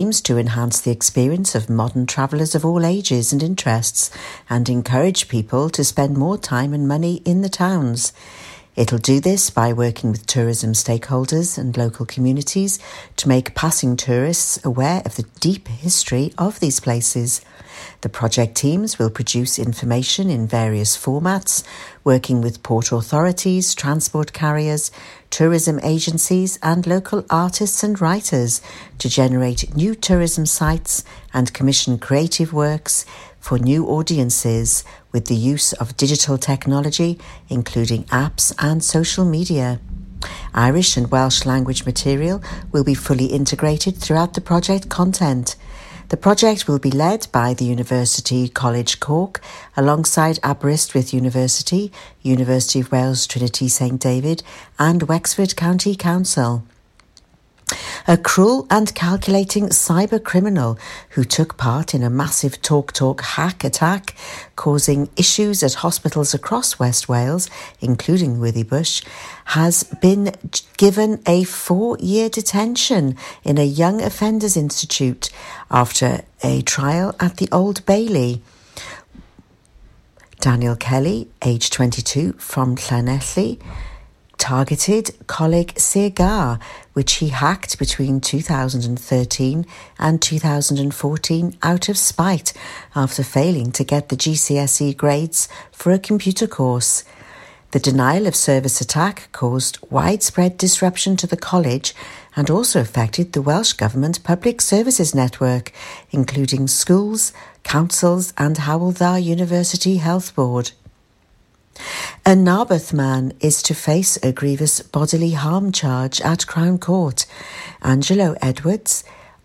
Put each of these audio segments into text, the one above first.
aims to enhance the experience of modern travellers of all ages and interests and encourage people to spend more time and money in the towns. It'll do this by working with tourism stakeholders and local communities to make passing tourists aware of the deep history of these places. The project teams will produce information in various formats, working with port authorities, transport carriers, tourism agencies, and local artists and writers to generate new tourism sites and commission creative works for new audiences with the use of digital technology, including apps and social media. Irish and Welsh language material will be fully integrated throughout the project content. The project will be led by the University College Cork alongside Aberystwyth University, University of Wales Trinity St David, and Wexford County Council. A cruel and calculating cyber criminal who took part in a massive Talk Talk hack attack, causing issues at hospitals across West Wales, including Withybush, has been given a four year detention in a Young Offenders Institute after a trial at the Old Bailey. Daniel Kelly, age 22, from Llanelli, targeted Coleg Sir which he hacked between 2013 and 2014 out of spite after failing to get the GCSE grades for a computer course. The denial of service attack caused widespread disruption to the college and also affected the Welsh Government Public Services Network, including schools, councils, and Hywel Dda University Health Board. A Narberth man is to face a grievous bodily harm charge at Crown Court. Angelo Edwards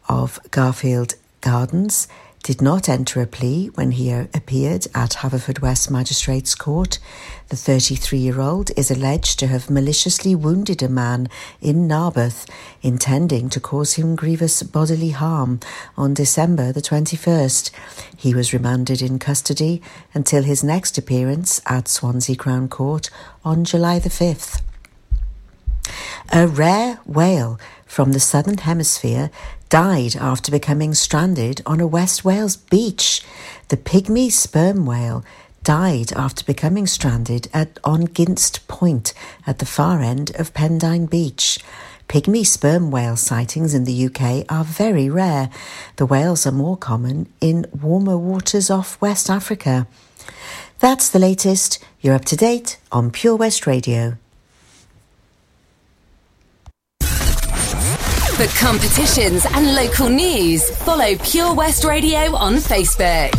of Garfield Gardens did not enter a plea when he uh, appeared at Haverfordwest Magistrates Court. The 33 year old is alleged to have maliciously wounded a man in Narberth, intending to cause him grievous bodily harm on December the 21st. He was remanded in custody until his next appearance at Swansea Crown Court on July the 5th. A rare whale from the Southern Hemisphere died after becoming stranded on a West Wales beach. The pygmy sperm whale died after becoming stranded at on Ginst Point at the far end of Pendine Beach. Pygmy sperm whale sightings in the UK are very rare. The whales are more common in warmer waters off West Africa. That's the latest. You're up to date on Pure West Radio. For competitions and local news, follow Pure West Radio on Facebook.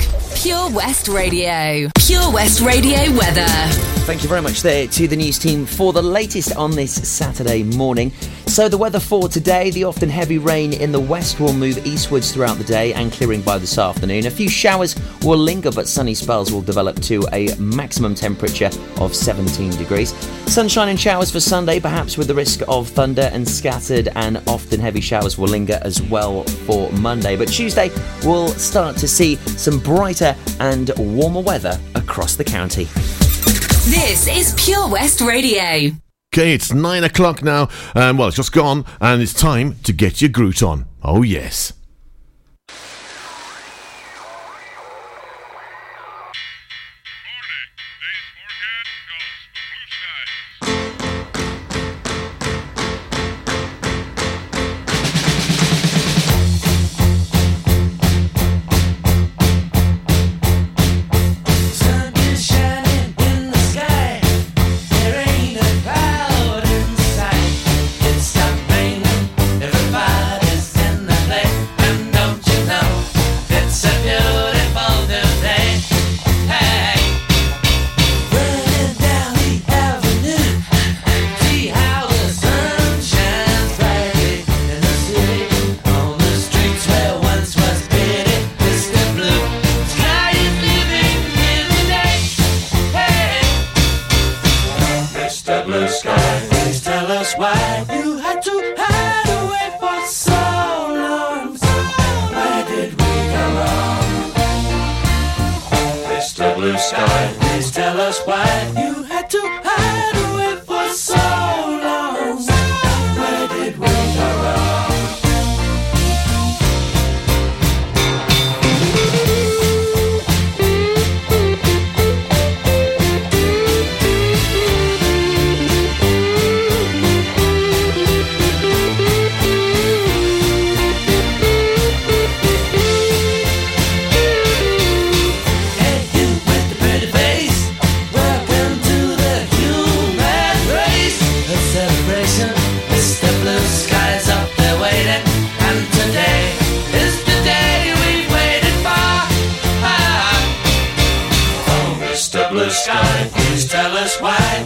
Pure West Radio. Pure West Radio weather. Thank you very much there to the news team for the latest on this Saturday morning. So, the weather for today the often heavy rain in the west will move eastwards throughout the day and clearing by this afternoon. A few showers will linger, but sunny spells will develop to a maximum temperature of 17 degrees. Sunshine and showers for Sunday, perhaps with the risk of thunder and scattered and often heavy showers will linger as well for Monday. But Tuesday, we'll start to see some brighter and warmer weather across the county. This is Pure West Radio. Okay, it's nine o'clock now. Um, well, it's just gone, and it's time to get your Groot on. Oh, yes.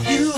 you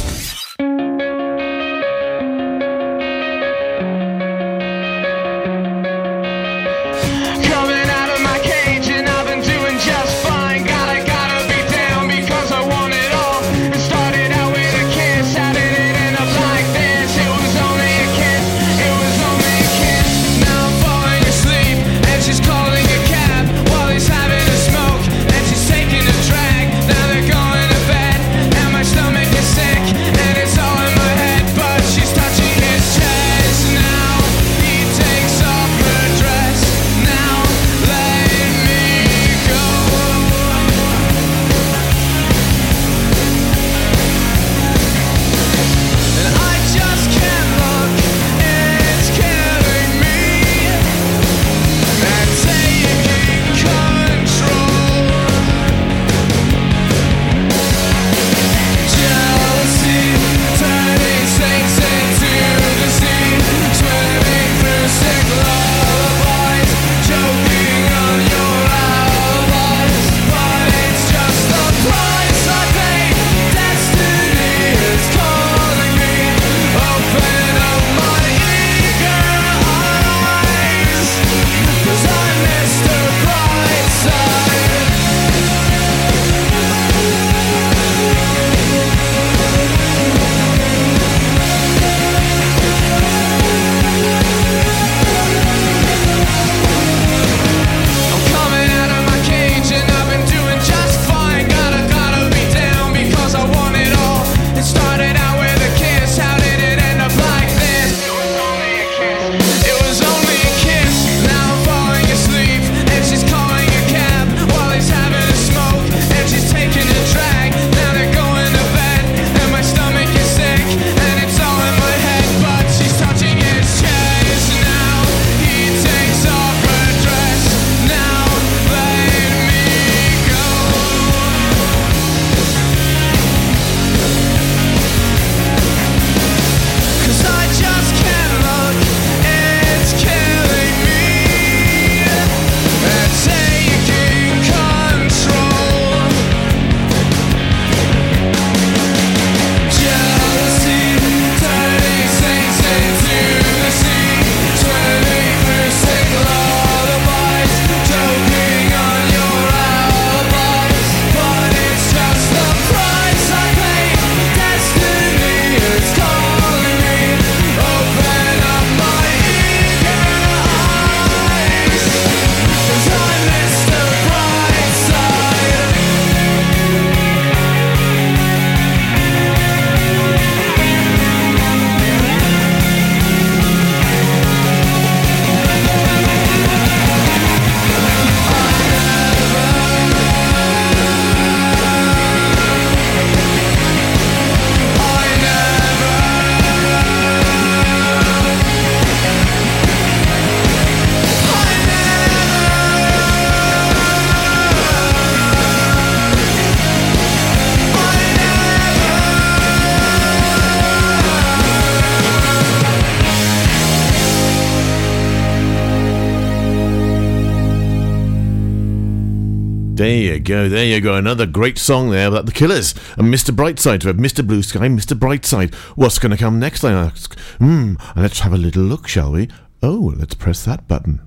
Go, there you go. Another great song there about the Killers. And Mr. Brightside, we Mr. Blue Sky, Mr. Brightside. What's going to come next, I ask? Hmm, let's have a little look, shall we? Oh, let's press that button.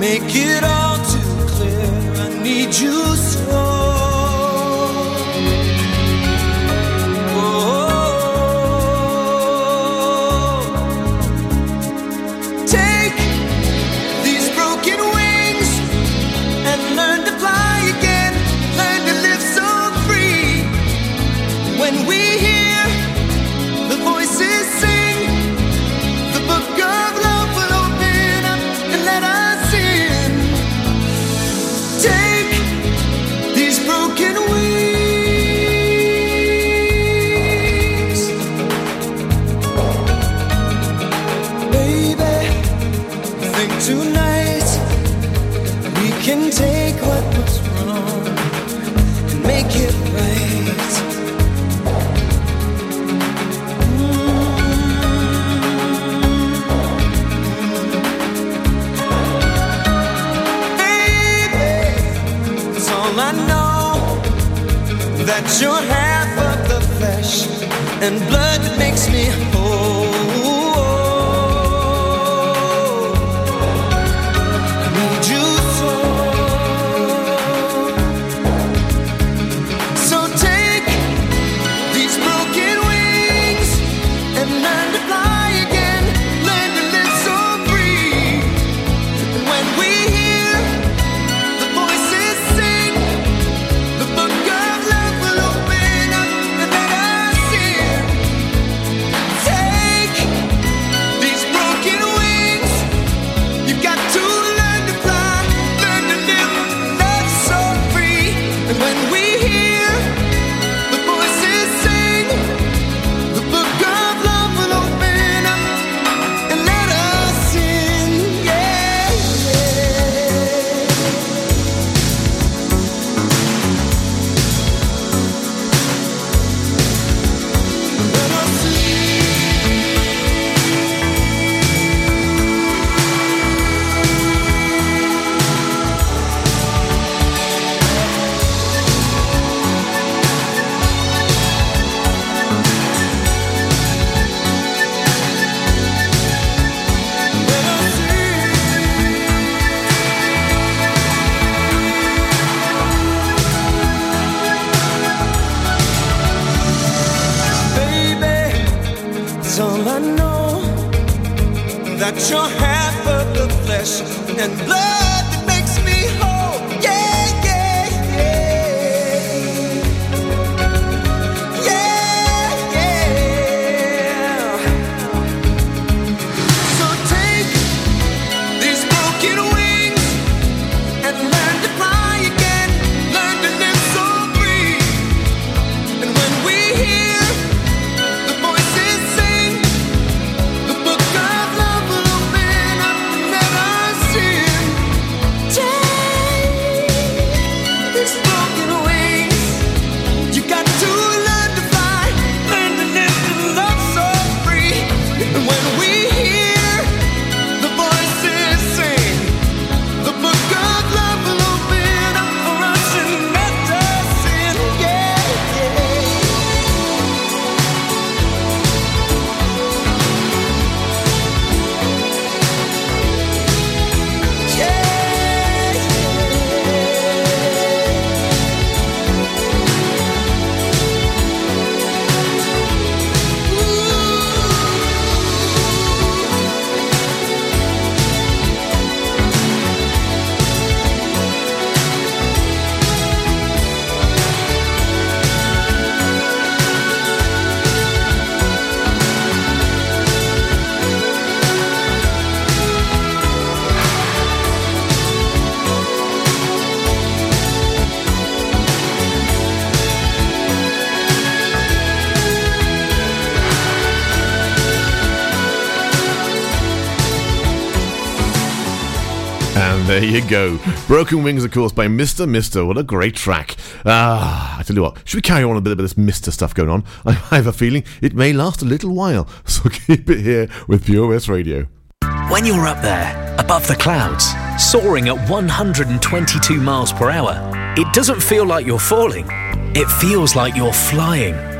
make it all too clear. I need you so. and blood makes me there you go. Broken Wings, of course, by Mr. Mister. What a great track. Ah, I tell you what, should we carry on a bit of this Mr. stuff going on? I have a feeling it may last a little while, so keep it here with West Radio. When you're up there, above the clouds, soaring at 122 miles per hour, it doesn't feel like you're falling. It feels like you're flying.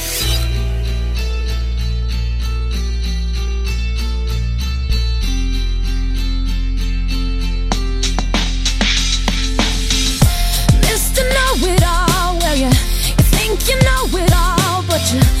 Mr. Know-it-all, well, you, you think you know it all, but you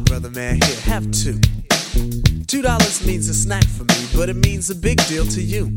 Brother man, here, have two. Two dollars means a snack for me, but it means a big deal to you.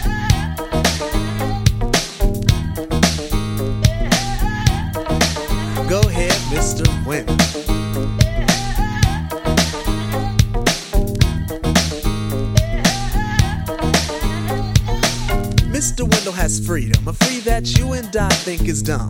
Go ahead, Mr. Wendal. Mr. Wendal has freedom, a free that you and I think is dumb.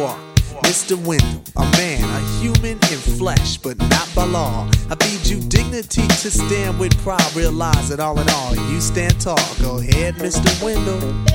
Mr. Wendal, a man, a human in flesh, but not by law. I feed you dignity to stand with pride. Realize that all in all, you stand tall. Go ahead, Mr. Wendal.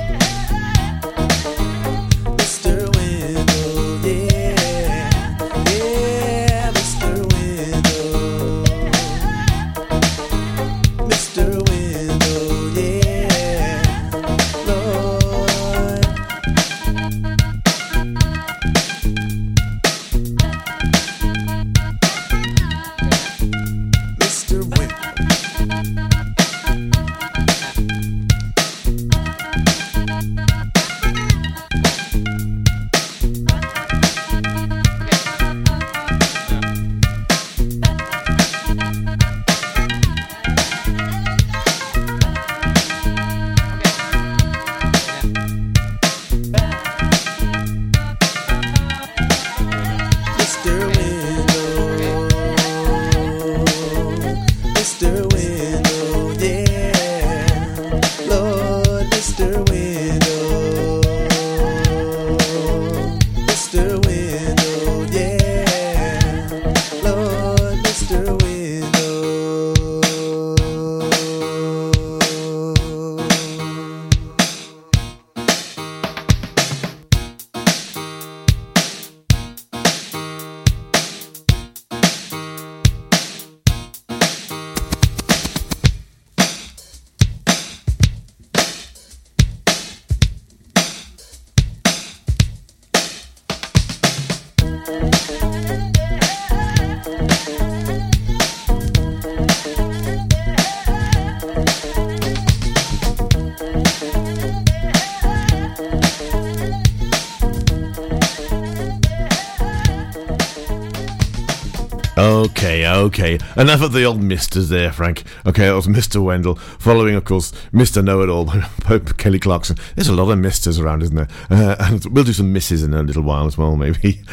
Enough of the old misters there, Frank. Okay, that was Mr. Wendal. Following, of course, Mr. Know It All by Pope Kelly Clarkson. There's a lot of misters around, isn't there? Uh, and we'll do some misses in a little while as well, maybe.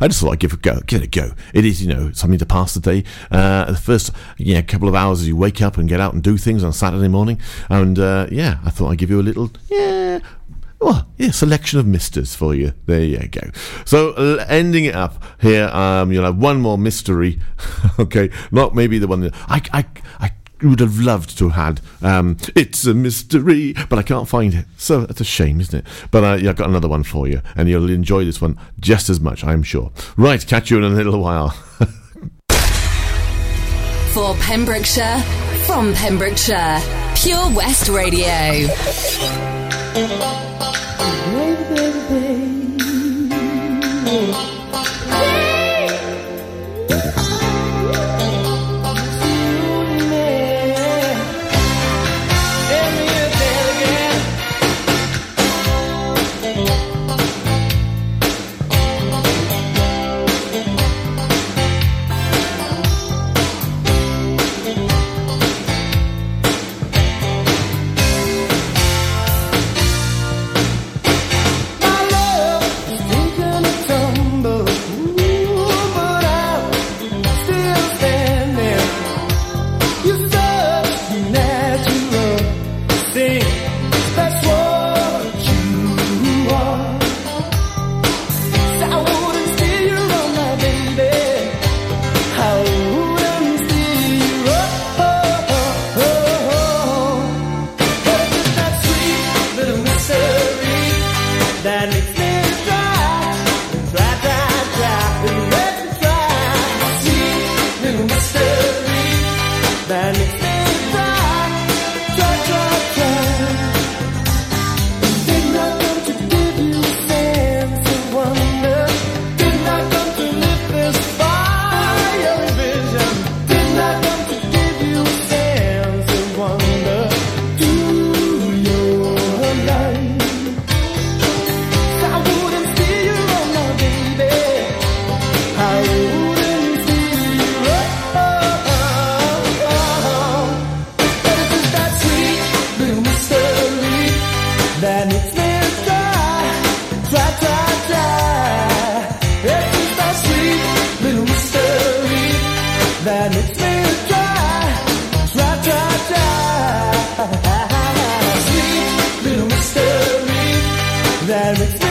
I just thought I'd give it a go. Give it a go. It is, you know, something to pass the day. Uh, the first you know, couple of hours as you wake up and get out and do things on Saturday morning. And uh, yeah, I thought I'd give you a little, yeah, well, yeah, selection of misters for you. There you go. So, uh, ending it up here, um, you'll have one more mystery. okay, not maybe the one that I, I, I would have loved to have had. Um, it's a mystery, but I can't find it. So that's a shame, isn't it? But uh, yeah, I've got another one for you, and you'll enjoy this one just as much, I'm sure. Right, catch you in a little while. For Pembrokeshire, from Pembrokeshire, Pure West Radio. Baby, baby, baby. there it's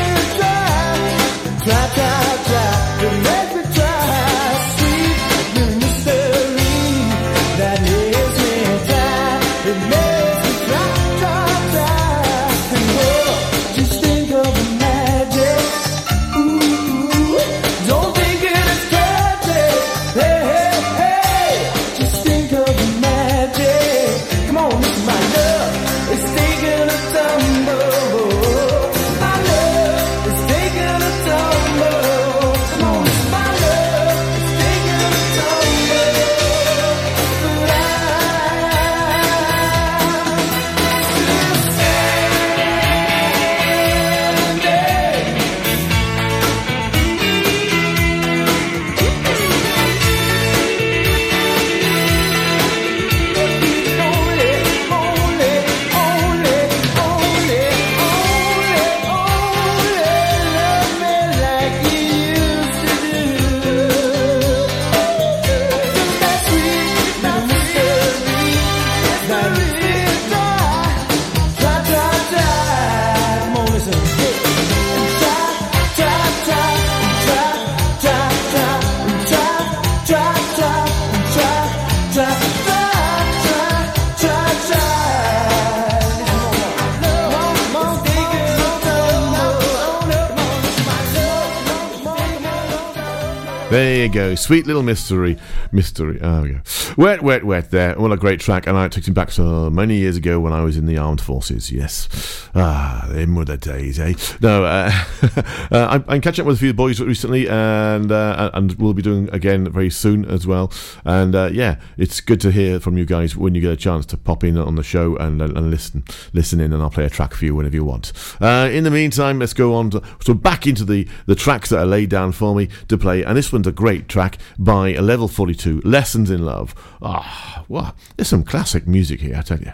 There you go. Sweet little mystery. Mystery. Oh, yeah. Wet, wet, wet there. What a great track. And I took him back so many years ago when I was in the armed forces. Yes. Ah, them were the days, eh? No, uh, uh, I'm, I'm catching up with a few boys recently and uh, and we'll be doing again very soon as well. And uh, yeah, it's good to hear from you guys when you get a chance to pop in on the show and, and listen listen in and I'll play a track for you whenever you want. Uh, in the meantime, let's go on to, so back into the, the tracks that are laid down for me to play. And this one's a great track by Level 42, Lessons in Love. Ah, wow. There's some classic music here, I tell you.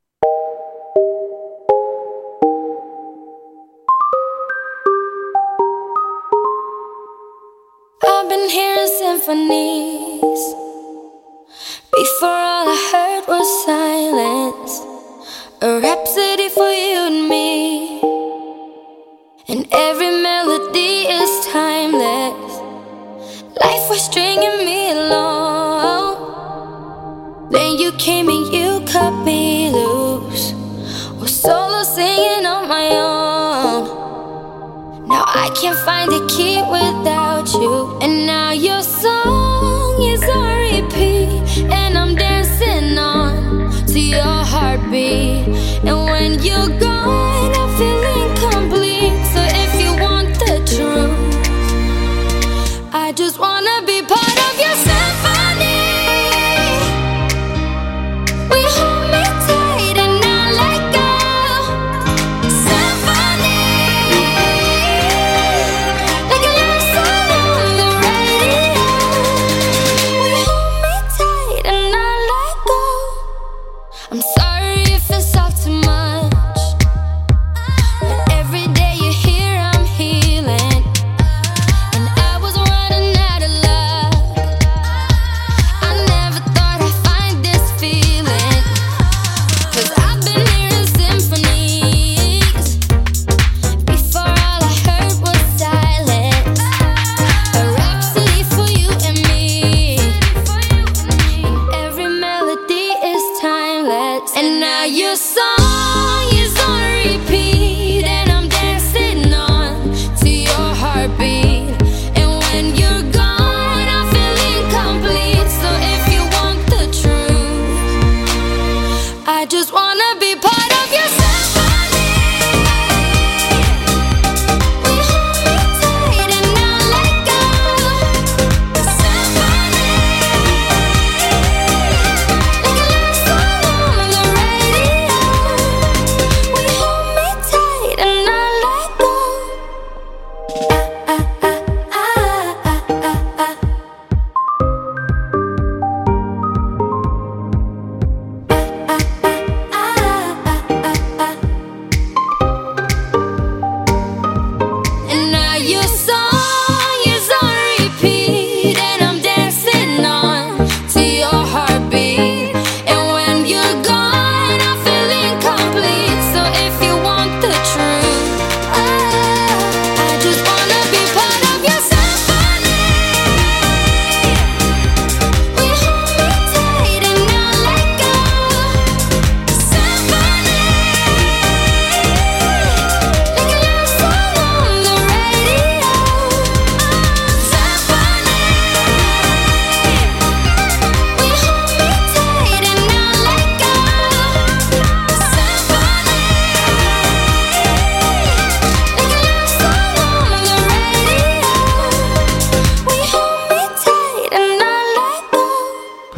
I'm sorry.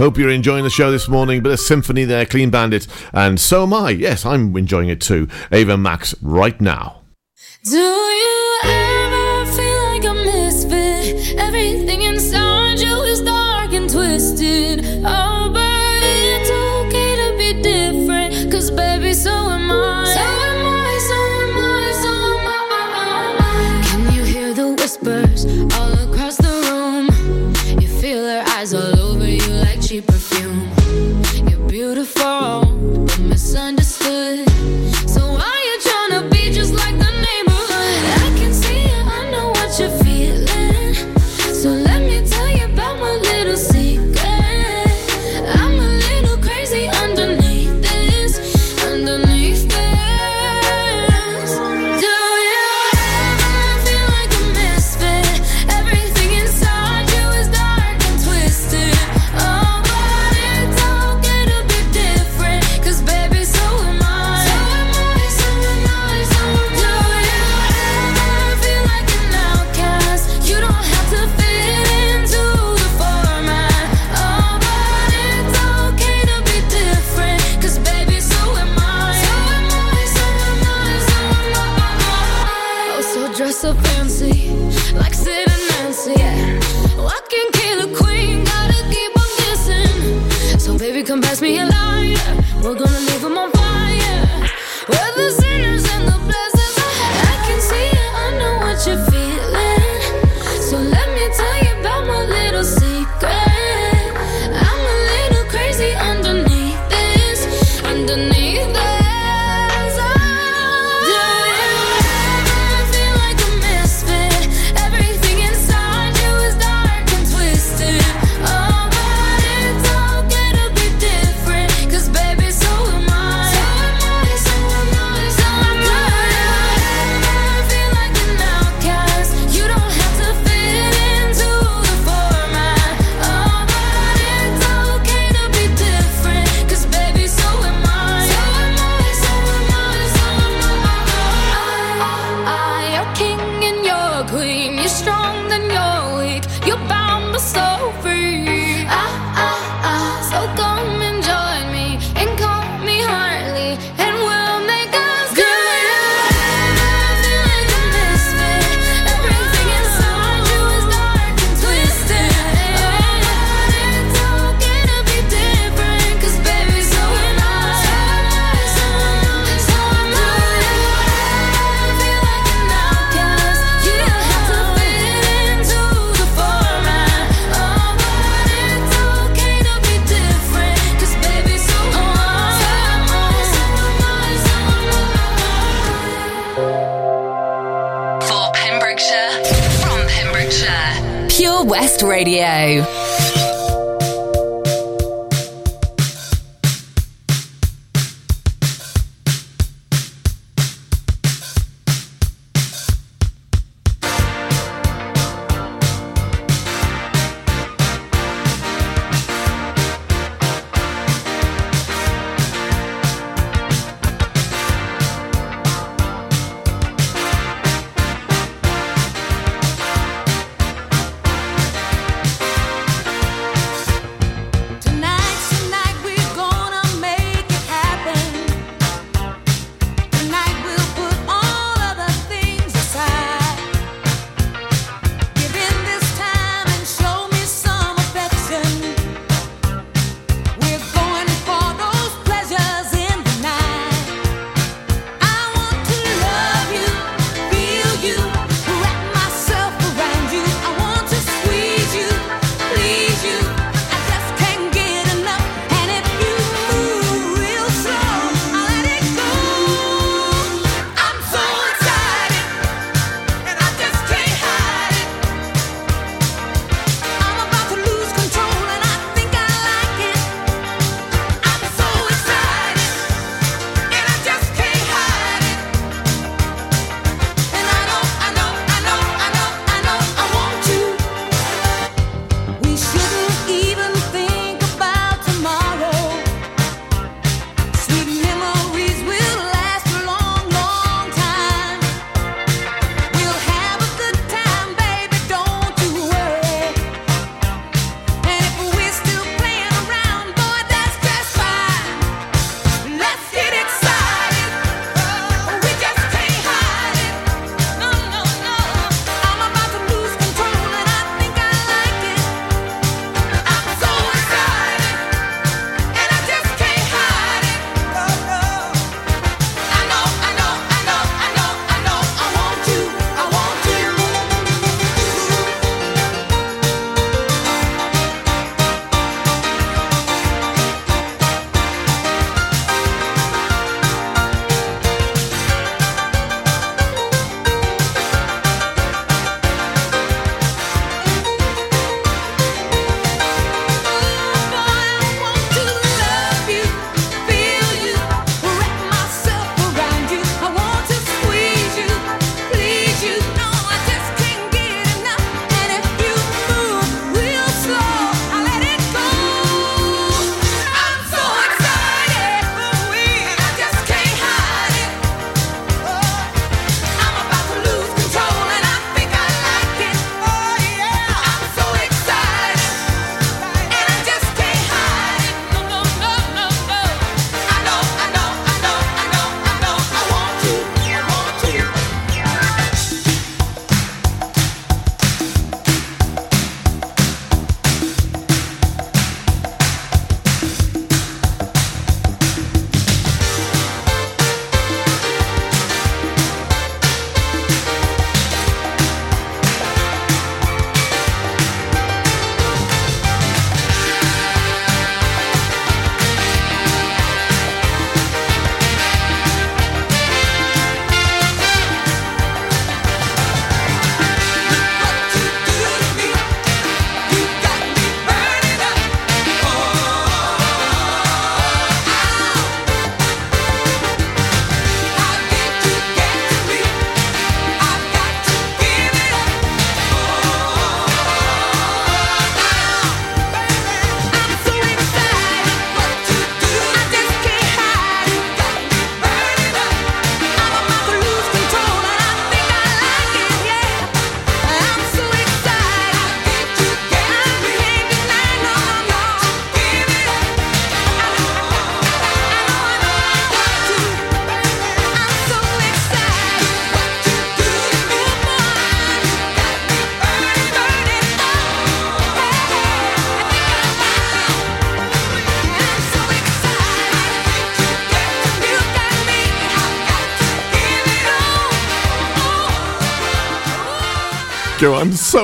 Hope you're enjoying the show this morning. But a symphony there, Clean Bandit, and so am I. Yes, I'm enjoying it too. Ava Max, right now. Do you?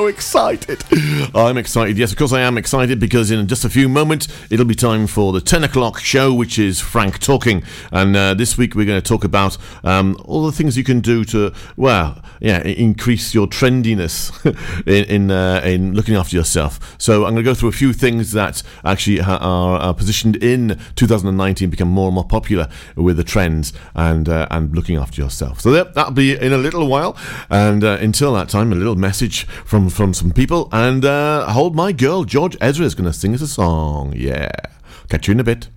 Excited. I'm excited. Yes, of course I am excited because in just a few moments it'll be time for the 10 o'clock show, which is Frank Talking. And uh, this week we're going to talk about um, all the things you can do to, well, yeah, increase your trendiness in in, uh, in looking after yourself. So I'm going to go through a few things that actually are, are positioned in 2019, become more and more popular with the trends and uh, and looking after yourself. So that, that'll be in a little while. And uh, until that time, a little message from from some people. And uh, hold my girl, George Ezra is going to sing us a song. Yeah, catch you in a bit.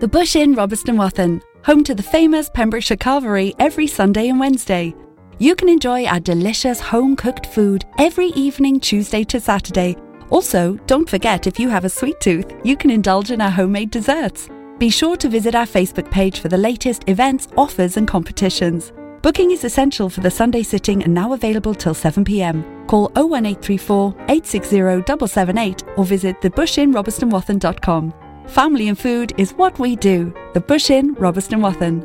The Bush Inn, Robeston Wathen, home to the famous Pembrokeshire Carvery every Sunday and Wednesday. You can enjoy our delicious home cooked food every evening, Tuesday to Saturday. Also, don't forget if you have a sweet tooth, you can indulge in our homemade desserts. Be sure to visit our Facebook page for the latest events, offers, and competitions. Booking is essential for the Sunday sitting and now available till 7pm. Call 01834 860 778 or visit thebushinrobertsonwathen.com. Family and food is what we do. The Bush Inn, Robeston Wathen.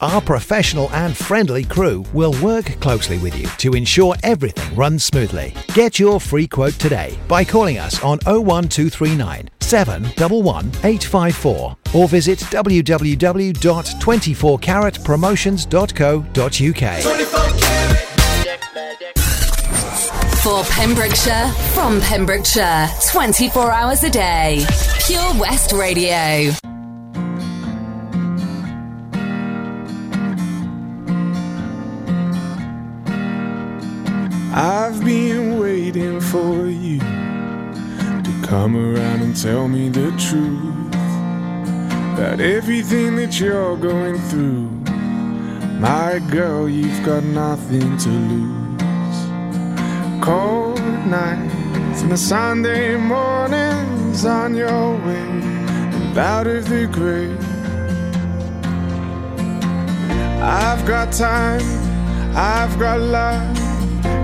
Our professional and friendly crew will work closely with you to ensure everything runs smoothly. Get your free quote today by calling us on 01239 711 854 or visit www.24caratpromotions.co.uk. For Pembrokeshire, from Pembrokeshire, 24 hours a day. Pure West Radio. I've been waiting for you to come around and tell me the truth about everything that you're going through. My girl, you've got nothing to lose. Cold nights and the Sunday mornings on your way and out of the grave. I've got time, I've got love.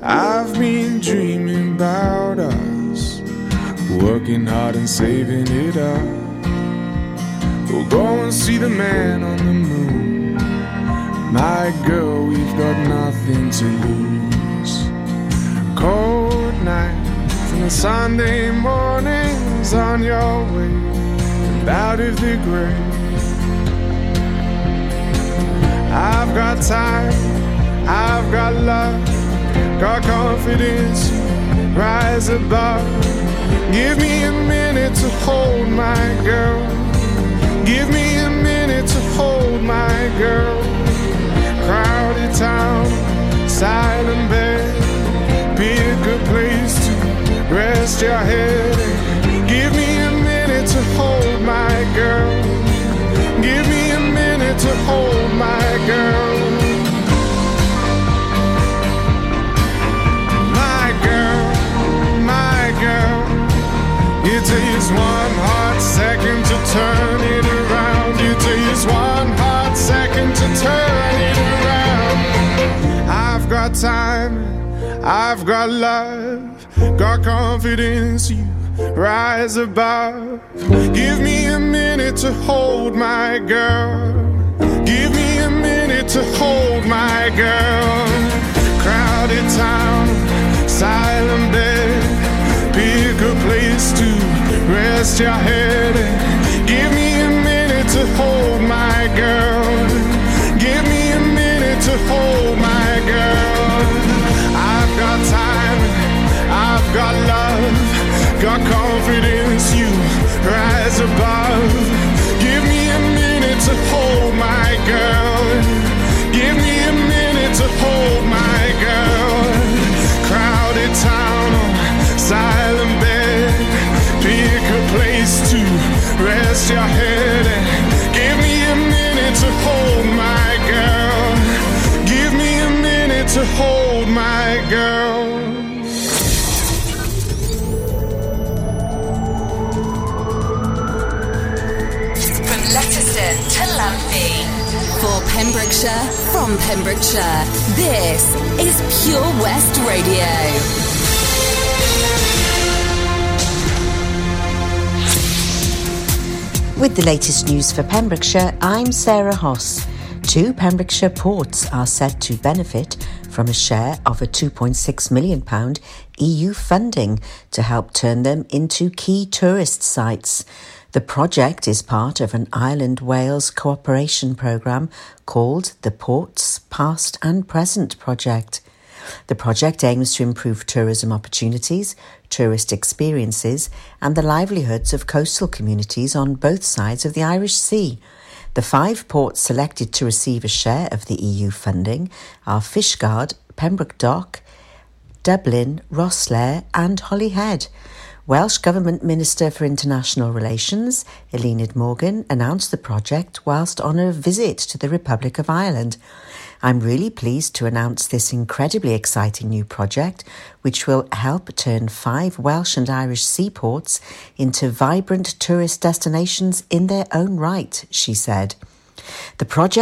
I've been dreaming about us, working hard and saving it up. We'll go and see the man on the moon. My girl, we've got nothing to lose. Cold nights and the Sunday mornings on your way out of the grave. I've got time, I've got love got confidence, rise above. Give me a minute to hold my girl. Give me a minute to hold my girl. Crowded town, silent bed. Pick a good place to rest your head. Give me a minute to hold my girl. Give me a minute to hold my girl. It takes one hot second to turn it around. It takes one hot second to turn it around. I've got time, I've got love, got confidence. You rise above. Give me a minute to hold my girl. Give me a minute to hold my girl. Crowded town, silent bed. A place to rest your head. Give me a minute to hold my girl. Give me a minute to hold my girl. I've got time, I've got love, got confidence. You rise above. Give me a minute to hold night, girl. From Letterston to Lamphey. For Pembrokeshire, from Pembrokeshire, this is Pure West Radio. With the latest news for Pembrokeshire, I'm Sarah Hoss. Two Pembrokeshire ports are set to benefit from a share of a £2.6 million EU funding to help turn them into key tourist sites. The project is part of an Ireland Wales cooperation programme called the Ports Past and Present Project. The project aims to improve tourism opportunities, tourist experiences, and the livelihoods of coastal communities on both sides of the Irish Sea. The five ports selected to receive a share of the EU funding are Fishguard, Pembroke Dock, Dublin, Rosslare, and Holyhead. Welsh Government Minister for International Relations, Eluned Morgan, announced the project whilst on a visit to the Republic of Ireland. I'm really pleased to announce this incredibly exciting new project, which will help turn five Welsh and Irish seaports into vibrant tourist destinations in their own right, she said. The project